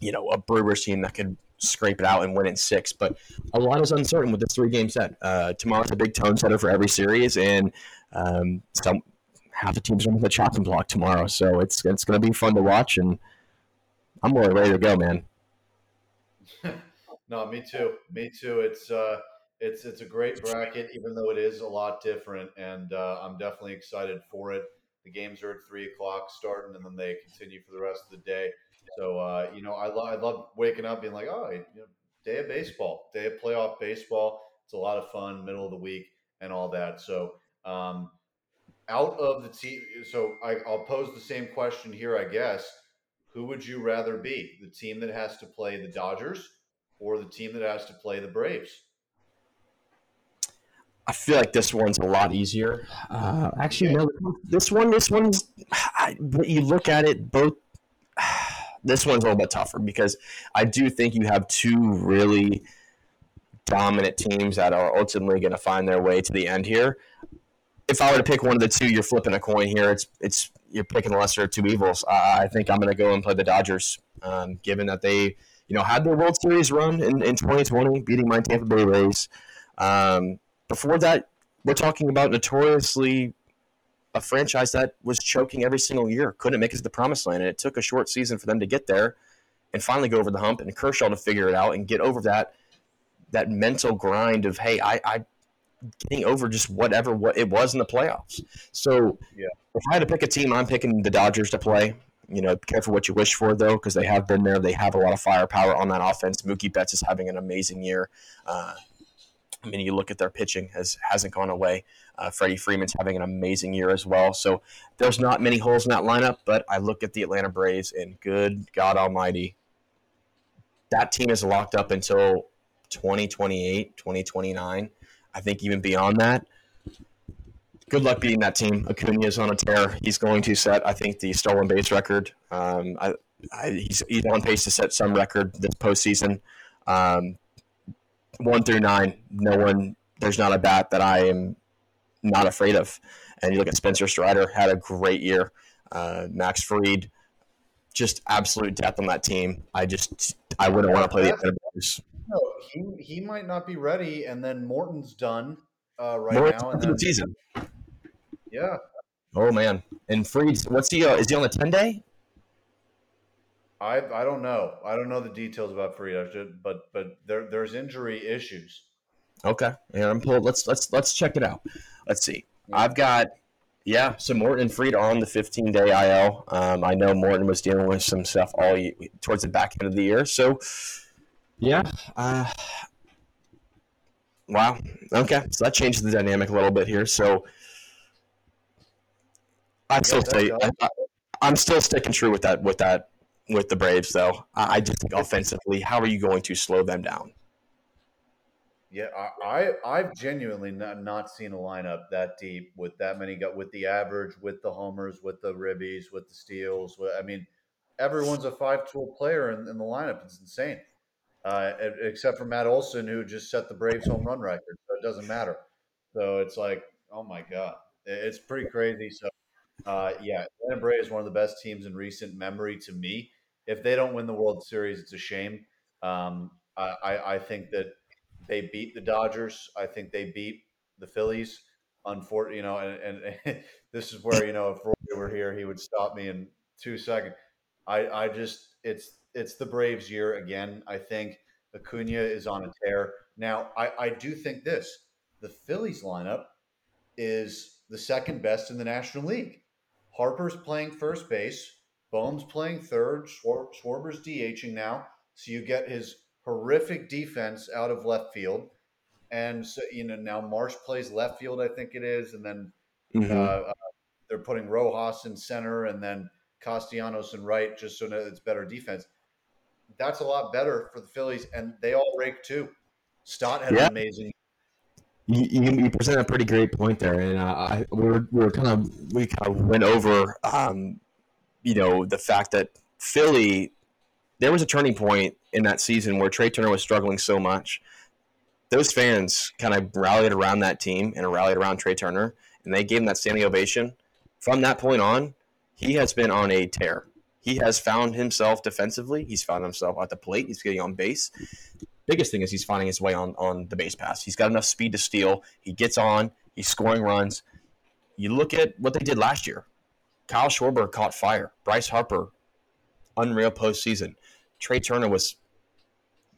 you know a Brewers team that could scrape it out and win in six. But a lot is uncertain with this three game set. Uh, tomorrow's a big tone setter for every series, and um, some half the teams are on the chopping block tomorrow, so it's it's going to be fun to watch, and I'm really ready to go, man. No, me too. Me too. It's uh, it's it's a great bracket, even though it is a lot different, and uh, I'm definitely excited for it. The games are at three o'clock starting, and then they continue for the rest of the day. So uh, you know, I, lo- I love waking up being like, oh, you know, day of baseball, day of playoff baseball. It's a lot of fun, middle of the week, and all that. So um, out of the team, so I, I'll pose the same question here, I guess. Who would you rather be? The team that has to play the Dodgers or the team that has to play the Braves? I feel like this one's a lot easier. Uh, actually, no. This one, this one's. I, you look at it, both. This one's a little bit tougher because I do think you have two really dominant teams that are ultimately going to find their way to the end here. If I were to pick one of the two, you're flipping a coin here. It's it's you're picking the lesser of two evils. Uh, I think I'm going to go and play the Dodgers, um, given that they you know, had their World Series run in, in 2020, beating my Tampa Bay Rays. Um, before that, we're talking about notoriously a franchise that was choking every single year, couldn't make it to the promised land, and it took a short season for them to get there and finally go over the hump, and Kershaw to figure it out and get over that that mental grind of hey, I, I getting over just whatever what it was in the playoffs. So yeah. if I had to pick a team, I'm picking the Dodgers to play. You know, careful what you wish for, though, because they have been there. They have a lot of firepower on that offense. Mookie Betts is having an amazing year. Uh, I mean, you look at their pitching has hasn't gone away. Uh, Freddie Freeman's having an amazing year as well. So there's not many holes in that lineup. But I look at the Atlanta Braves, and good God Almighty, that team is locked up until 2028, 2029. I think even beyond that good luck beating that team. Acuna is on a tear. He's going to set, I think, the stolen base record. Um, I, I, he's, he's on pace to set some record this postseason. Um, one through nine, no one, there's not a bat that I am not afraid of. And you look at Spencer Strider, had a great year. Uh, Max Fried, just absolute depth on that team. I just, I wouldn't want to play the Atlanta Braves. No, he, he might not be ready, and then Morton's done uh, right Morton's now. And then, season. Yeah. Oh man, and Fried's what's he? Uh, is he on the ten day? I I don't know. I don't know the details about. I should, but but there there's injury issues. Okay, yeah, I'm pulled. Let's let's let's check it out. Let's see. Yeah. I've got yeah. So Morton and Fried are on the 15 day IL. Um, I know Morton was dealing with some stuff all towards the back end of the year. So yeah. Uh, wow. Okay, so that changes the dynamic a little bit here. So I'd still I, am still sticking true with that with that with the Braves though. I, just think offensively, how are you going to slow them down? Yeah, I, I have genuinely not, not seen a lineup that deep with that many got with the average, with the homers, with the ribbies, with the steals. I mean, everyone's a five tool player in, in, the lineup. It's insane, uh, except for Matt Olson, who just set the Braves home run record. So it doesn't matter. So it's like, oh my god, it's pretty crazy. So uh, yeah, Atlanta Braves is one of the best teams in recent memory to me. If they don't win the World Series, it's a shame. Um, I, I, I think that they beat the Dodgers. I think they beat the Phillies. Unfortunately, you know, and, and this is where you know if Roy were here, he would stop me in two seconds. I, I just it's it's the Braves year again. I think Acuna is on a tear. Now, I, I do think this: the Phillies lineup is the second best in the National League. Harper's playing first base. Bohm's playing third. Schwar- Schwarber's DHing now. So you get his horrific defense out of left field. And so, you know, now Marsh plays left field, I think it is. And then mm-hmm. uh, uh, they're putting Rojas in center and then Castellanos in right just so that it's better defense. That's a lot better for the Phillies. And they all rake too. Stott had yeah. an amazing you, you, present a pretty great point there, and uh, I, we were, we were kind of we kind of went over, um, you know, the fact that Philly, there was a turning point in that season where Trey Turner was struggling so much. Those fans kind of rallied around that team and rallied around Trey Turner, and they gave him that standing ovation. From that point on, he has been on a tear. He has found himself defensively. He's found himself at the plate. He's getting on base biggest thing is he's finding his way on on the base pass. He's got enough speed to steal. He gets on. He's scoring runs. You look at what they did last year. Kyle Schwarber caught fire. Bryce Harper, unreal postseason. Trey Turner was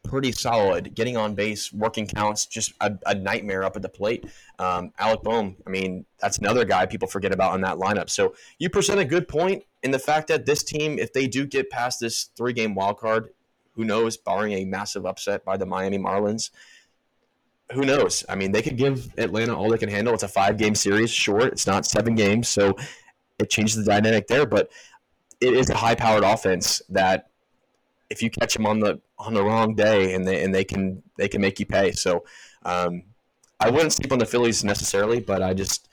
pretty solid, getting on base, working counts, just a, a nightmare up at the plate. Um, Alec Bohm, I mean, that's another guy people forget about on that lineup. So you present a good point in the fact that this team, if they do get past this three game wild card, who knows, barring a massive upset by the Miami Marlins? Who knows? I mean, they could give Atlanta all they can handle. It's a five game series, sure. It's not seven games, so it changes the dynamic there. But it is a high powered offense that if you catch them on the on the wrong day and they and they can they can make you pay. So um, I wouldn't sleep on the Phillies necessarily, but I just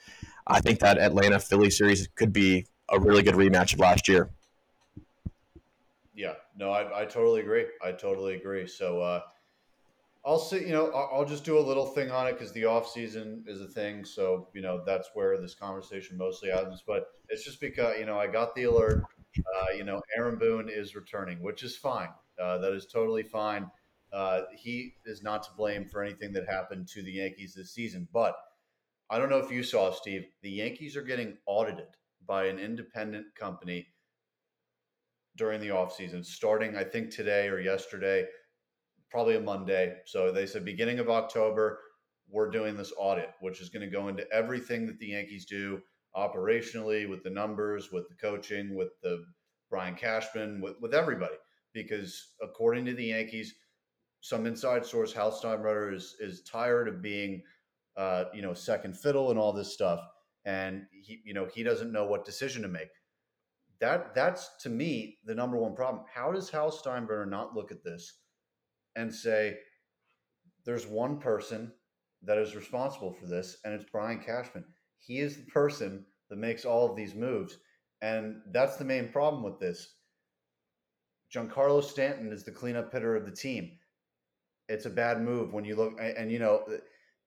I think that Atlanta Philly series could be a really good rematch of last year. No, I, I totally agree. I totally agree. So uh, I'll see. You know, I'll, I'll just do a little thing on it because the off season is a thing. So you know, that's where this conversation mostly happens. But it's just because you know I got the alert. Uh, you know, Aaron Boone is returning, which is fine. Uh, that is totally fine. Uh, he is not to blame for anything that happened to the Yankees this season. But I don't know if you saw, Steve, the Yankees are getting audited by an independent company during the offseason, starting, I think, today or yesterday, probably a Monday. So they said beginning of October, we're doing this audit, which is going to go into everything that the Yankees do operationally with the numbers, with the coaching, with the Brian Cashman, with, with everybody. Because according to the Yankees, some inside source, Hal Steinbrenner is is tired of being, uh, you know, second fiddle and all this stuff, and he, you know, he doesn't know what decision to make that that's to me the number one problem. How does Hal Steinbrenner not look at this and say, there's one person that is responsible for this, and it's Brian Cashman. He is the person that makes all of these moves. And that's the main problem with this. Giancarlo Stanton is the cleanup hitter of the team. It's a bad move when you look, and, you know,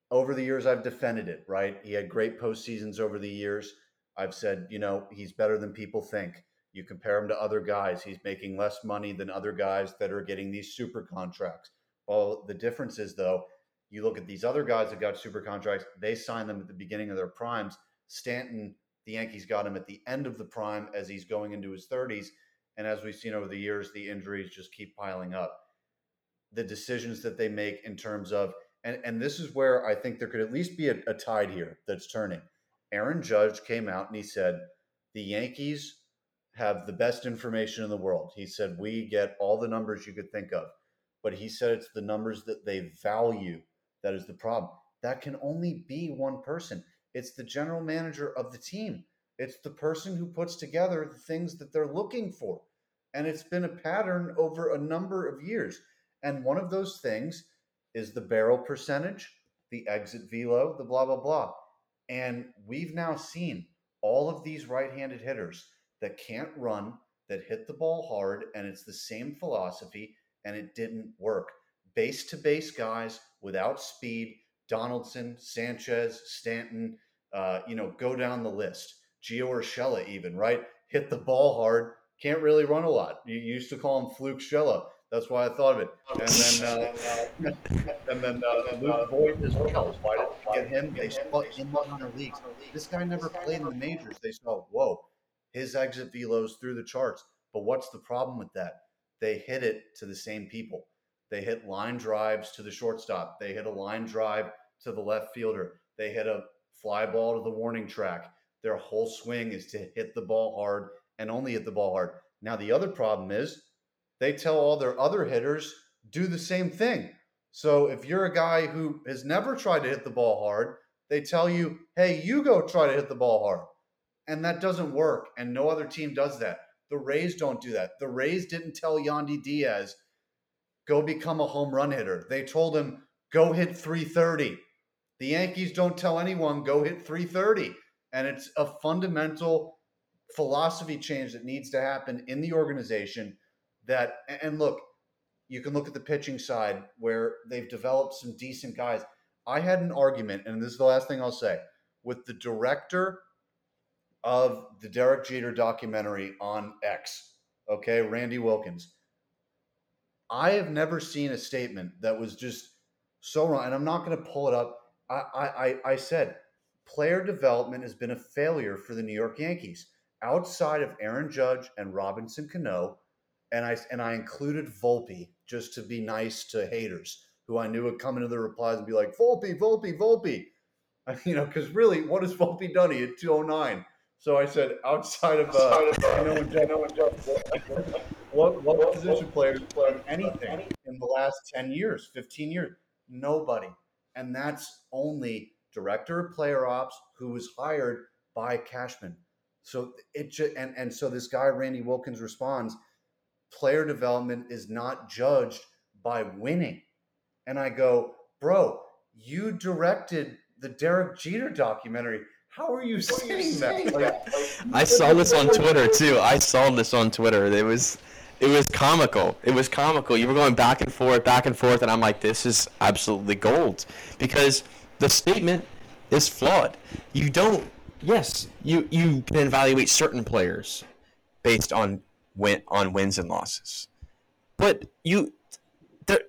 over the years I've defended it, right? He had great postseasons over the years I've said, you know, he's better than people think. You compare him to other guys, he's making less money than other guys that are getting these super contracts. Well, the difference is, though, you look at these other guys that got super contracts, they signed them at the beginning of their primes. Stanton, the Yankees got him at the end of the prime as he's going into his 30s. And as we've seen over the years, the injuries just keep piling up. The decisions that they make in terms of, and, and this is where I think there could at least be a, a tide here that's turning Aaron Judge came out and he said, the Yankees have the best information in the world. He said, we get all the numbers you could think of. But he said it's the numbers that they value that is the problem. That can only be one person. It's the general manager of the team. It's the person who puts together the things that they're looking for. And it's been a pattern over a number of years. And one of those things is the barrel percentage, the exit velo, the blah, blah, blah. And we've now seen all of these right handed hitters that can't run, that hit the ball hard, and it's the same philosophy, and it didn't work. Base to base guys without speed, Donaldson, Sanchez, Stanton, uh, you know, go down the list. Gio Urshela, even, right? Hit the ball hard, can't really run a lot. You used to call him Fluke Shella. That's why I thought of it. And then, uh, and then uh, Luke Voit as well. Why did they get him? They split him up in their leagues. This guy never played in the majors. They saw, whoa, his exit velos through the charts. But what's the problem with that? They hit it to the same people. They hit line drives to the shortstop. They hit a line drive to the left fielder. They hit a fly ball to the warning track. Their whole swing is to hit the ball hard and only hit the ball hard. Now, the other problem is they tell all their other hitters do the same thing. So if you're a guy who has never tried to hit the ball hard, they tell you, hey, you go try to hit the ball hard. And that doesn't work. And no other team does that. The Rays don't do that. The Rays didn't tell Yandy Diaz, go become a home run hitter. They told him, go hit 330. The Yankees don't tell anyone, go hit 330. And it's a fundamental philosophy change that needs to happen in the organization that and look you can look at the pitching side where they've developed some decent guys. I had an argument and this is the last thing i'll say with the director of the derek jeter documentary on x okay randy wilkins. I have never seen a statement that was just so wrong and i'm not going to pull it up. I, I i said player development has been a failure for the new york yankees. Outside of aaron judge and robinson cano and I and I included Volpe just to be nice to haters who I knew would come into the replies and be like Volpe, Volpe, Volpe. you know, because really, what has Volpe done? He hit 209. So I said, outside of uh, no one, what what position players played anything in the last 10 years, 15 years? Nobody, and that's only director of player ops who was hired by Cashman. So it just and and so this guy Randy Wilkins responds player development is not judged by winning. And I go, bro, you directed the Derek Jeter documentary. How are you saying that? Like, I saw this on Twitter too. I saw this on Twitter. It was it was comical. It was comical. You were going back and forth, back and forth, and I'm like, this is absolutely gold because the statement is flawed. You don't. Yes, you you can evaluate certain players based on win on wins and losses. But you, there,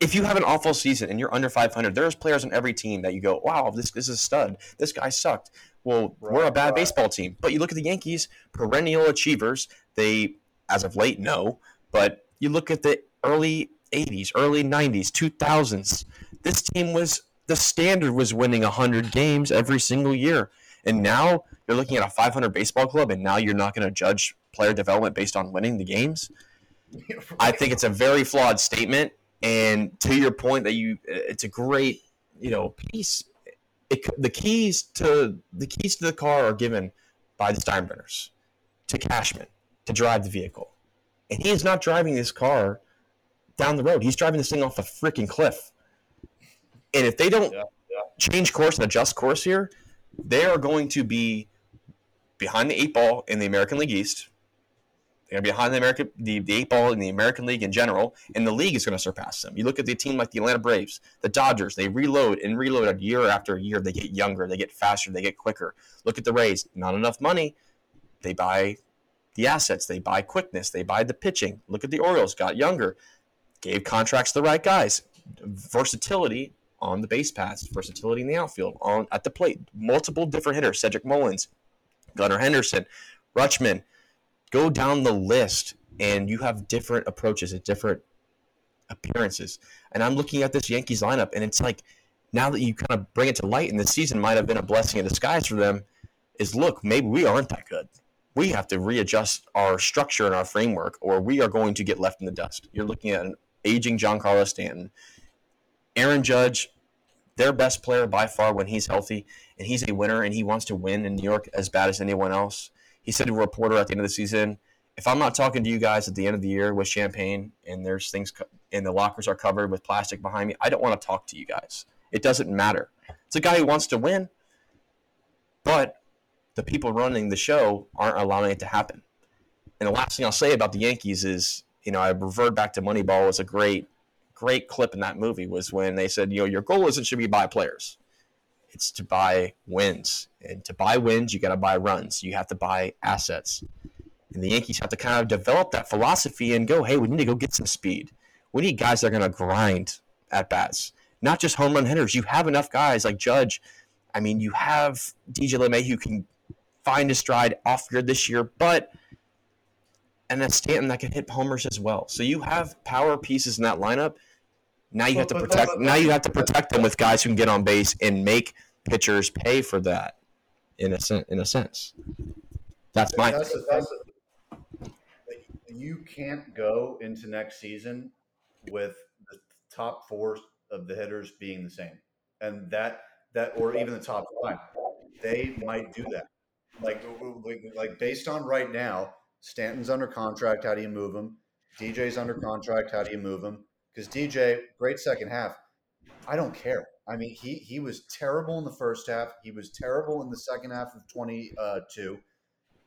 if you have an awful season and you're under 500, there's players on every team that you go, wow, this, this is a stud. This guy sucked. Well, right, we're a bad right. baseball team. But you look at the Yankees, perennial achievers. They, as of late, no. But you look at the early 80s, early 90s, 2000s. This team was the standard was winning 100 games every single year. And now you're looking at a 500 baseball club, and now you're not going to judge player development based on winning the games. I think it's a very flawed statement. And to your point that you, it's a great, you know, piece. It, the keys to the keys to the car are given by the Steinbrenners to Cashman to drive the vehicle, and he is not driving this car down the road. He's driving this thing off a freaking cliff. And if they don't yeah, yeah. change course and adjust course here, they are going to be behind the eight ball in the American League East. Going to be behind the American, the, the eight ball in the American League in general, and the league is going to surpass them. You look at the team like the Atlanta Braves, the Dodgers. They reload and reload year after year. They get younger, they get faster, they get quicker. Look at the Rays. Not enough money. They buy the assets. They buy quickness. They buy the pitching. Look at the Orioles. Got younger, gave contracts to the right guys. Versatility on the base paths, versatility in the outfield, on at the plate, multiple different hitters. Cedric Mullins, Gunnar Henderson, Rutschman go down the list and you have different approaches and different appearances. And I'm looking at this Yankees lineup and it's like now that you kind of bring it to light and the season might have been a blessing in disguise for them is look, maybe we aren't that good. We have to readjust our structure and our framework or we are going to get left in the dust. You're looking at an aging Giancarlo Stanton. Aaron Judge, their best player by far when he's healthy, and he's a winner and he wants to win in New York as bad as anyone else. He said to a reporter at the end of the season, if I'm not talking to you guys at the end of the year with champagne and there's things and the lockers are covered with plastic behind me, I don't want to talk to you guys. It doesn't matter. It's a guy who wants to win, but the people running the show aren't allowing it to happen. And the last thing I'll say about the Yankees is, you know, I revert back to Moneyball was a great, great clip in that movie was when they said, you know, your goal isn't to be buy players. It's to buy wins. And to buy wins, you got to buy runs. You have to buy assets. And the Yankees have to kind of develop that philosophy and go, hey, we need to go get some speed. We need guys that are going to grind at bats, not just home run hitters. You have enough guys like Judge. I mean, you have DJ LeMahieu who can find his stride off grid this year, but and a Stanton that can hit homers as well. So you have power pieces in that lineup. Now you have to protect. Now you have to protect them with guys who can get on base and make pitchers pay for that. In a sen- in a sense, that's my. That's, that's you can't go into next season with the top four of the hitters being the same, and that that or even the top five, they might do that. Like like based on right now, Stanton's under contract. How do you move him? DJ's under contract. How do you move him? Because DJ, great second half. I don't care. I mean, he he was terrible in the first half. He was terrible in the second half of twenty two.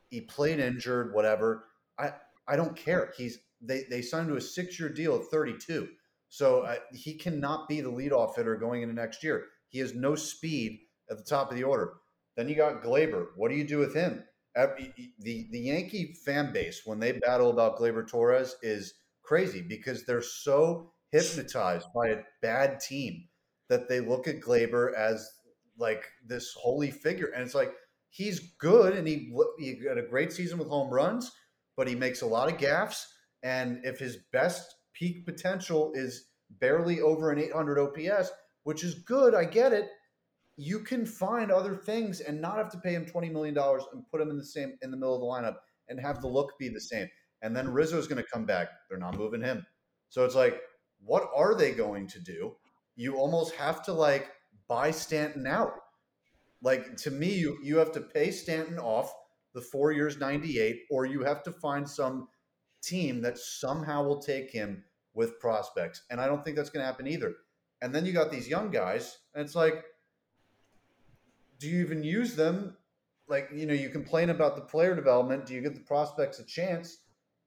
He played injured, whatever. I I don't care. He's they they signed to a six year deal at thirty two. So uh, he cannot be the leadoff hitter going into next year. He has no speed at the top of the order. Then you got Gleyber. What do you do with him? The the Yankee fan base when they battle about Gleyber Torres is crazy because they're so hypnotized by a bad team that they look at Gleyber as like this holy figure, and it's like he's good and he he had a great season with home runs, but he makes a lot of gaffes. And if his best peak potential is barely over an 800 OPS, which is good, I get it. You can find other things and not have to pay him $20 million and put him in the same in the middle of the lineup and have the look be the same. And then Rizzo's going to come back. They're not moving him. So it's like, what are they going to do? You almost have to like buy Stanton out. Like to me, you you have to pay Stanton off the four years 98, or you have to find some team that somehow will take him with prospects. And I don't think that's going to happen either. And then you got these young guys, and it's like, do you even use them? Like, you know, you complain about the player development. Do you give the prospects a chance?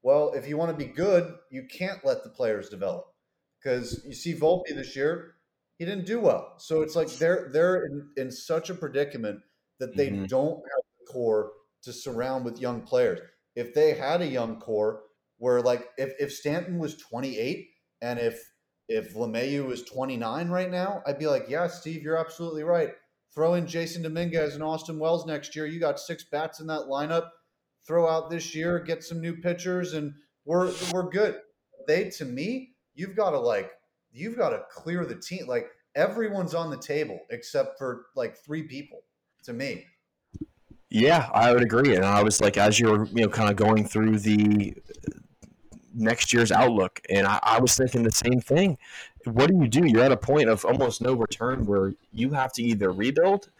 Well, if you want to be good, you can't let the players develop because you see Volpe this year, he didn't do well. So it's like they're they're in, in such a predicament that they mm-hmm. don't have the core to surround with young players. If they had a young core where like if, if Stanton was 28 and if if LeMahieu was 29 right now, I'd be like, yeah, Steve, you're absolutely right. Throw in Jasson Dominguez and Austin Wells next year. You got six bats in that lineup. Throw out this year, get some new pitchers, and we're we're good. They to me, you've got to like you've got to clear the team. Like everyone's on the table except for like three people to me. Yeah, I would agree. And I was like, as you're, you know, kind of going through the uh, next year's outlook, and I, I, was thinking the same thing. What do you do? You're at a point of almost no return where you have to either rebuild,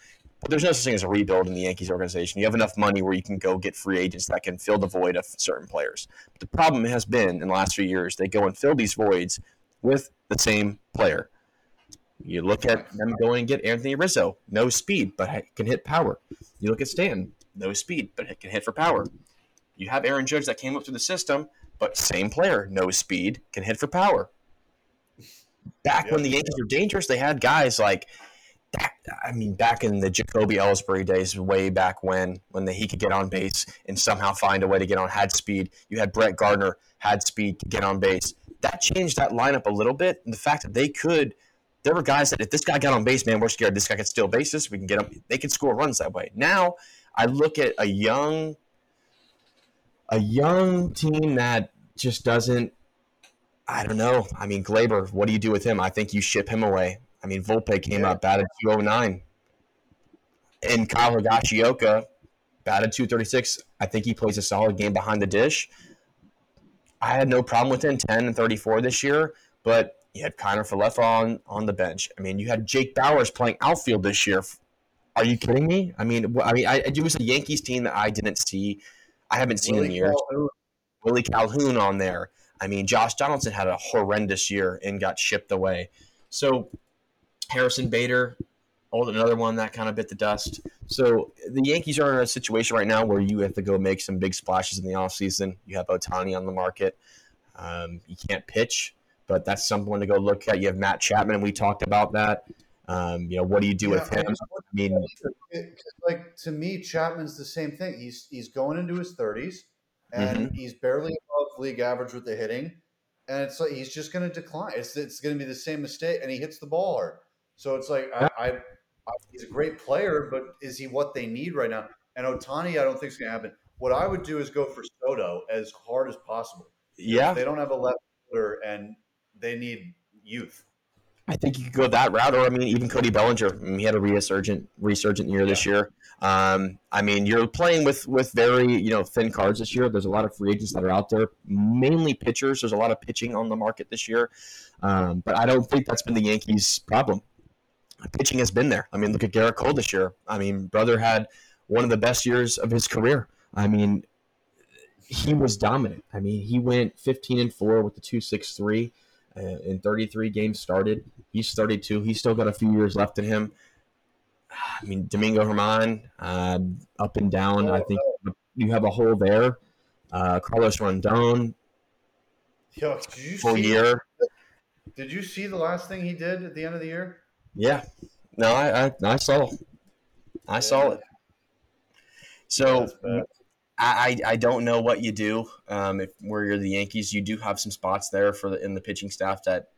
but there's no such thing as a rebuild in the Yankees organization. You have enough money where you can go get free agents that can fill the void of certain players. But the problem has been in the last few years, they go and fill these voids with the same player. You look at them going and get Anthony Rizzo, no speed, but can hit power. You look at Stanton, no speed, but can hit for power. You have Aaron Judge that came up through the system, but same player, no speed, can hit for power. Back when the Yankees were dangerous, they had guys like that. I mean, back in the Jacoby Ellsbury days, way back when, when the, he could get on base and somehow find a way to get on, had speed. You had Brett Gardner, had speed to get on base. That changed that lineup a little bit. And the fact that they could – there were guys that if this guy got on base, man, we're scared this guy could steal bases. We can get him. They can score runs that way. Now I look at a young, a young team that just doesn't. I don't know. I mean, Gleyber, what do you do with him? I think you ship him away. I mean, Volpe came yeah. out batted 209. And Kyle Higashioka batted 236. I think he plays a solid game behind the dish. I had no problem with him 10 and 34 this year, but you had Kiner Falefa on on the bench. I mean, you had Jake Bauers playing outfield this year. Are you kidding me? I mean, I mean, I, it was a Yankees team that I didn't see. I haven't seen Willie in years. Calhoun. Willie Calhoun on there. I mean, Josh Donaldson had a horrendous year and got shipped away. So Harrison Bader, old another one that kind of bit the dust. So the Yankees are in a situation right now where you have to go make some big splashes in the offseason. You have Ohtani on the market. Um, you can't pitch but that's someone to go look at. You have Matt Chapman, and we talked about that. Um, you know, what do you do yeah, with him? I mean, like to me, Chapman's the same thing. He's he's going into his thirties, and mm-hmm. he's barely above league average with the hitting. and it's like he's just going to decline. It's it's going to be the same mistake, and he hits the ball hard. So it's like I, I, I, he's a great player, but is he what they need right now? And Ohtani, I don't think is going to happen. What I would do is go for Soto as hard as possible. Yeah, they don't have a left fielder, and they need youth. I think you could go that route, or I mean, even Cody Bellinger. I mean, he had a resurgent, resurgent year yeah. this year. Um, I mean, you're playing with with very you know thin cards this year. There's a lot of free agents that are out there, mainly pitchers. There's a lot of pitching on the market this year, um, but I don't think that's been the Yankees' problem. Pitching has been there. I mean, look at Gerrit Cole this year. I mean, brother had one of the best years of his career. I mean, he was dominant. I mean, he went 15 and four with the two six three uh, in 33 games started. He's 32. He's still got a few years left in him. I mean, Domingo German, uh, up and down. I think you have a hole there. Uh, Carlos Rodón, Yo, did you full see, year. Did you see the last thing he did at the end of the year? Yeah. No, I I, I saw. I yeah. saw it. So I, I don't know what you do um, if where you're the Yankees. You do have some spots there for the, in the pitching staff that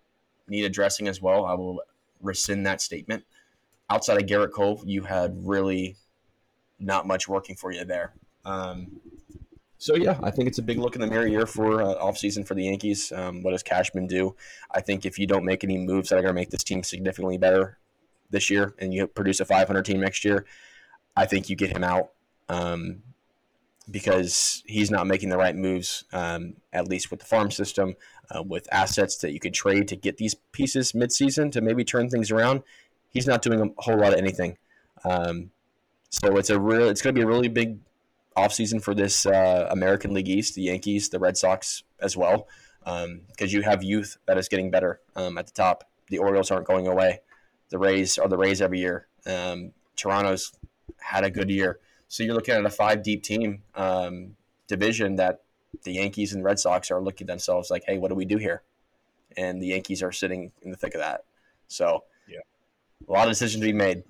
need addressing as well. I will rescind that statement. Outside of Gerrit Cole, you had really not much working for you there. Um, so yeah, I think it's a big look in the mirror year for uh, offseason for the Yankees. Um, what does Cashman do? I think if you don't make any moves that are going to make this team significantly better this year, and you produce a 500 team next year, I think you get him out. Um, because he's not making the right moves, um, at least with the farm system, uh, with assets that you could trade to get these pieces midseason to maybe turn things around. He's not doing a whole lot of anything. Um, so it's a real, it's going to be a really big offseason for this uh, American League East, the Yankees, the Red Sox as well, because um, you have youth that is getting better um, at the top. The Orioles aren't going away. The Rays are the Rays every year. Um, Toronto's had a good year. So you're looking at a five deep team um, division that the Yankees and Red Sox are looking at themselves like, hey, what do we do here? And the Yankees are sitting in the thick of that. So yeah, a lot of decisions to be made.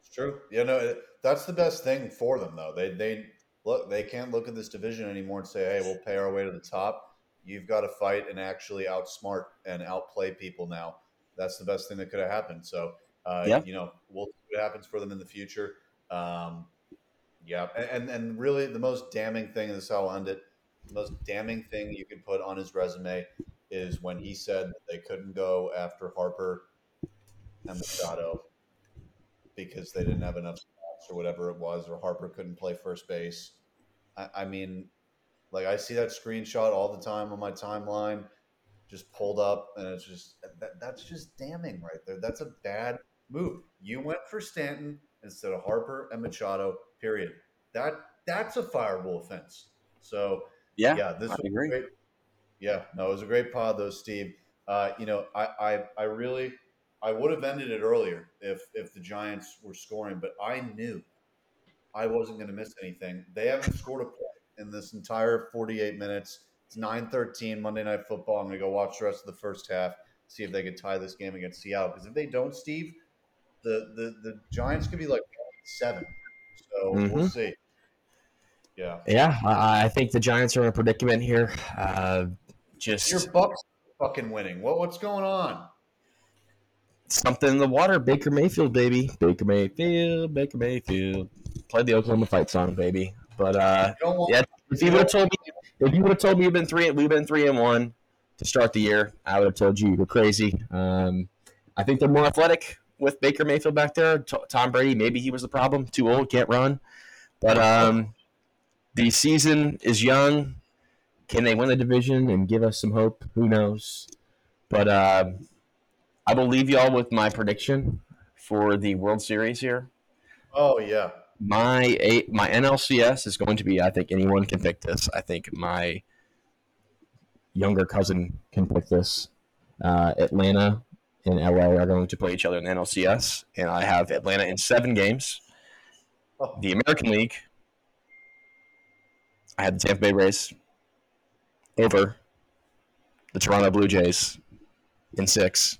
It's true. You know, that's the best thing for them though. They they look they can't look at this division anymore and say, hey, we'll pay our way to the top. You've got to fight and actually outsmart and outplay people now. That's the best thing that could have happened. So, uh, yeah. you know, we'll see what happens for them in the future. Um, yeah, and and really the most damning thing, and this I'll end it. The most damning thing you could put on his resume is when he said they couldn't go after Harper and Machado because they didn't have enough or whatever it was, or Harper couldn't play first base. I, I mean, like I see that screenshot all the time on my timeline, just pulled up, and it's just that, that's just damning right there. That's a bad move. You went for Stanton instead of Harper and Machado Period. That that's a fireable offense. So yeah, yeah, this I was agree. Great. Yeah, no, it was a great pod though, Steve. Uh, you know, I, I I really I would have ended it earlier if if the Giants were scoring, but I knew I wasn't going to miss anything. They haven't scored a point in this entire 48 minutes. It's 9:13 Monday Night Football. I'm going to go watch the rest of the first half, see if they can tie this game against Seattle. Because if they don't, Steve, the the the Giants could be like seven. So mm-hmm. we'll see. Yeah. Yeah, I, I, think the Giants are in a predicament here. Uh, just your Bucs fucking winning. What what's going on? Something in the water. Baker Mayfield, baby. Baker Mayfield. Baker Mayfield. Play the Oklahoma fight song, baby. But uh, yeah, if you would have told me, if you would have told me you've been three, we've been three and one to start the year, I would have told you you were crazy. Um, I think they're more athletic with Baker Mayfield back there. T- Tom Brady, maybe he was the problem. Too old, can't run. But um, the season is young. Can they win the division and give us some hope? Who knows? But uh, I will leave y'all with my prediction for the World Series here. Oh yeah. My eight, my NLCS is going to be. I think anyone can pick this. I think my younger cousin can pick this. Uh, Atlanta and LA are going to play each other in the NLCS, and I have Atlanta in seven games. Oh. The American League, I had the Tampa Bay Rays over the Toronto Blue Jays in six.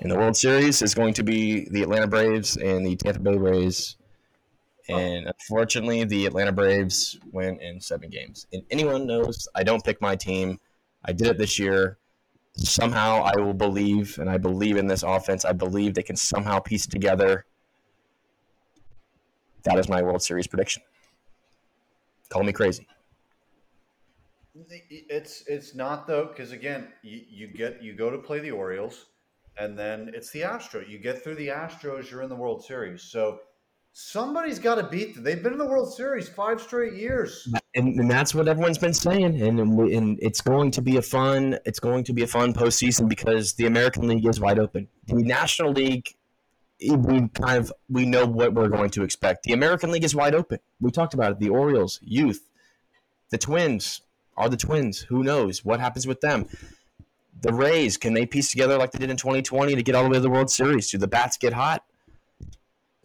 In the World Series is going to be the Atlanta Braves and the Tampa Bay Rays. And unfortunately, the Atlanta Braves win in seven games. And anyone knows I don't pick my team. I did it this year. Somehow I will believe, and I believe in this offense. I believe they can somehow piece together. That is my World Series prediction. Call me crazy. It's it's not though because again you, you get you go to play the Orioles and then it's the Astros. You get through the Astros, you're in the World Series. So somebody's got to beat them. They've been in the World Series five straight years, and, and that's what everyone's been saying. And, and it's going to be a fun it's going to be a fun postseason because the American League is wide open. The National League eh, we kind of we know what we're going to expect. The American League is wide open. We talked about it. The Orioles, youth, the Twins are the Twins. Who knows what happens with them? The Rays, can they piece together like they did in 2020 to get all the way to the World Series? Do the bats get hot?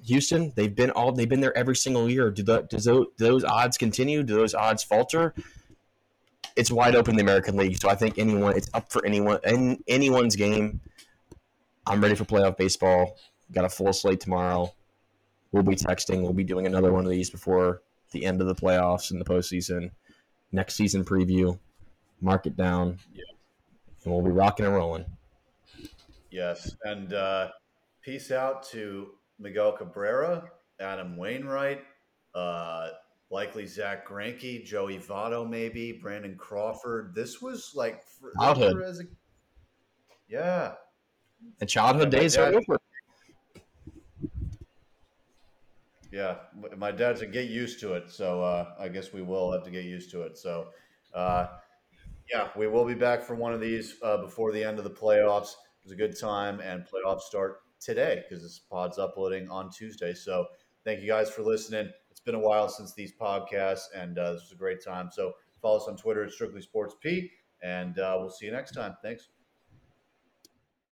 Houston, they've been all they've been there every single year. Do, the, does those, do those odds continue? Do those odds falter? It's wide open in the American League, so I think anyone it's up for anyone in anyone's game. I'm ready for playoff baseball. Got a full slate tomorrow. We'll be texting. We'll be doing another one of these before the end of the playoffs and the postseason. Next season preview. Mark it down. Yeah. And we'll be rocking and rolling. Yes. And uh, peace out to Miguel Cabrera, Adam Wainwright, uh, likely Zack Greinke, Joey Votto, maybe Brandon Crawford. This was like childhood. A, yeah, and childhood yeah, days are over. Yeah, my dad said get used to it. So uh, I guess we will have to get used to it. So uh, yeah, we will be back for one of these uh, before the end of the playoffs. It was a good time, and playoffs start today because this pod's uploading on Tuesday. So thank you guys for listening. It's been a while since these podcasts, and uh, this was a great time. So follow us on Twitter at Strictly Sports P, and uh, we'll see you next time. Thanks.